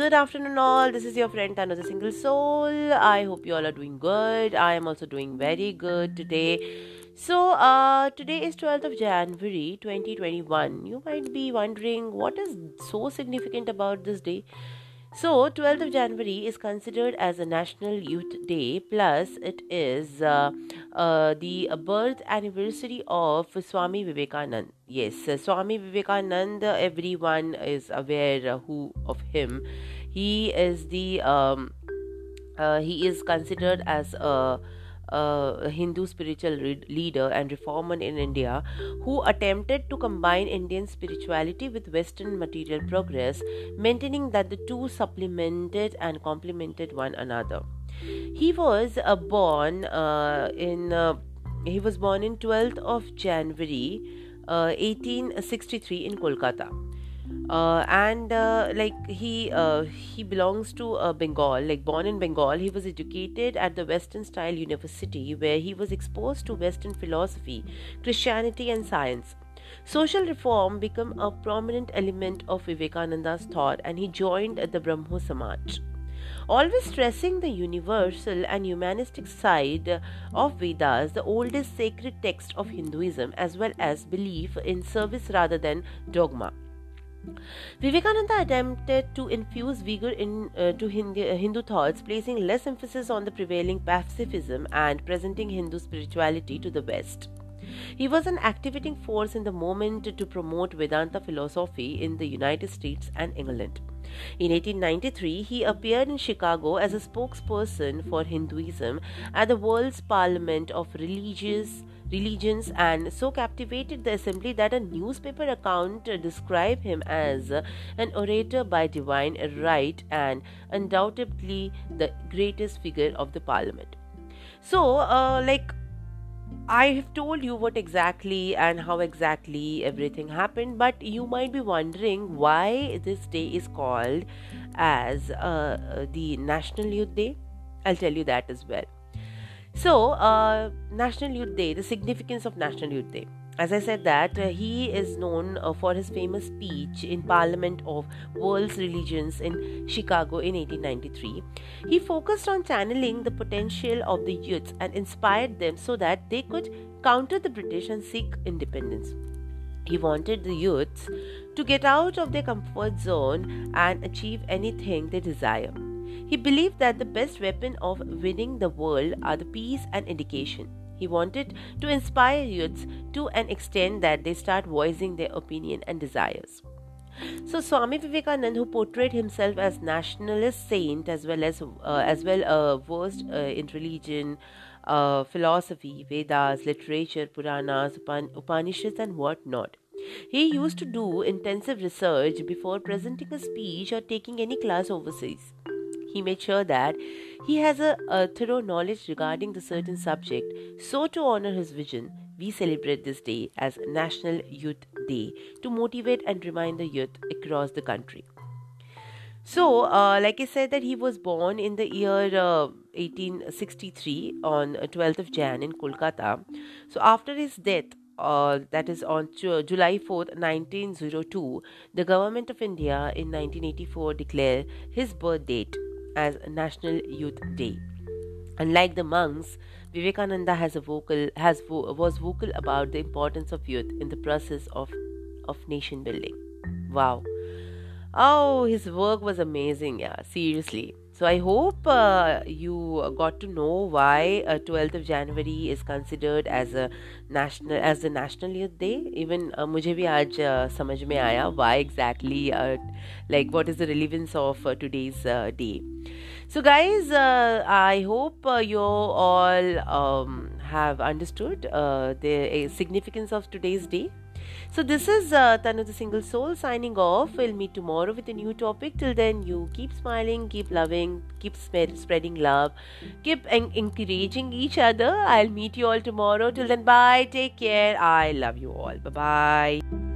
Good afternoon, all. This is your friend Tanu, the single soul. I hope you all are doing good. I am also doing very good today. So, uh, today is 12th of January 2021. You might be wondering what is so significant about this day. So, 12th of January is considered as a National Youth Day, plus, it is uh, uh, the birth anniversary of Swami Vivekanand. Yes, uh, Swami Vivekanand, everyone is aware who of him. He is the um, uh, he is considered as a a Hindu spiritual re- leader and reformer in India who attempted to combine Indian spirituality with Western material progress, maintaining that the two supplemented and complemented one another. He was uh, born uh, in uh, he was born in 12th of January 1863 uh, in Kolkata uh, and uh, like he uh, he belongs to uh, Bengal like born in Bengal. He was educated at the Western style university where he was exposed to Western philosophy Christianity and science. Social reform became a prominent element of Vivekananda's thought and he joined the Brahmo Samaj. Always stressing the universal and humanistic side of Vedas, the oldest sacred text of Hinduism, as well as belief in service rather than dogma. Vivekananda attempted to infuse vigor into uh, uh, Hindu thoughts, placing less emphasis on the prevailing pacifism and presenting Hindu spirituality to the West. He was an activating force in the movement to promote Vedanta philosophy in the United States and England. In 1893, he appeared in Chicago as a spokesperson for Hinduism at the World's Parliament of Religious religions and so captivated the assembly that a newspaper account described him as an orator by divine right and undoubtedly the greatest figure of the parliament. So, uh, like, I have told you what exactly and how exactly everything happened, but you might be wondering why this day is called as uh, the National Youth Day. I'll tell you that as well. So, uh, National Youth Day, the significance of National Youth Day. As I said that uh, he is known uh, for his famous speech in Parliament of World's Religions in Chicago in 1893. He focused on channeling the potential of the youths and inspired them so that they could counter the British and seek independence. He wanted the youths to get out of their comfort zone and achieve anything they desire. He believed that the best weapon of winning the world are the peace and education. He wanted to inspire youths to an extent that they start voicing their opinion and desires. So Swami Vivekanand, who portrayed himself as nationalist saint as well as uh, as well uh, versed uh, in religion, uh, philosophy, Vedas, literature, Puranas, Upan- Upanishads, and whatnot. He used to do intensive research before presenting a speech or taking any class overseas. He made sure that he has a, a thorough knowledge regarding the certain subject. So, to honor his vision, we celebrate this day as National Youth Day to motivate and remind the youth across the country. So, uh, like I said, that he was born in the year uh, 1863 on 12th uh, of Jan in Kolkata. So, after his death, uh, that is on July 4th, 1902, the government of India in 1984 declared his birth date as National Youth Day. Unlike the monks, Vivekananda has a vocal has was vocal about the importance of youth in the process of of nation building. Wow. Oh, his work was amazing. Yeah, seriously. So I hope uh, you got to know why uh, 12th of January is considered as a national as the National Youth Day. Even uh, मुझे भी आज uh, समझ में आया why exactly uh, like what is the relevance of uh, today's uh, day. So guys, uh, I hope uh, you all um, have understood uh, the uh, significance of today's day. So this is uh, Tanu the Single Soul signing off. We'll meet tomorrow with a new topic. Till then, you keep smiling, keep loving, keep sp- spreading love, keep en- encouraging each other. I'll meet you all tomorrow. Till then, bye. Take care. I love you all. Bye bye.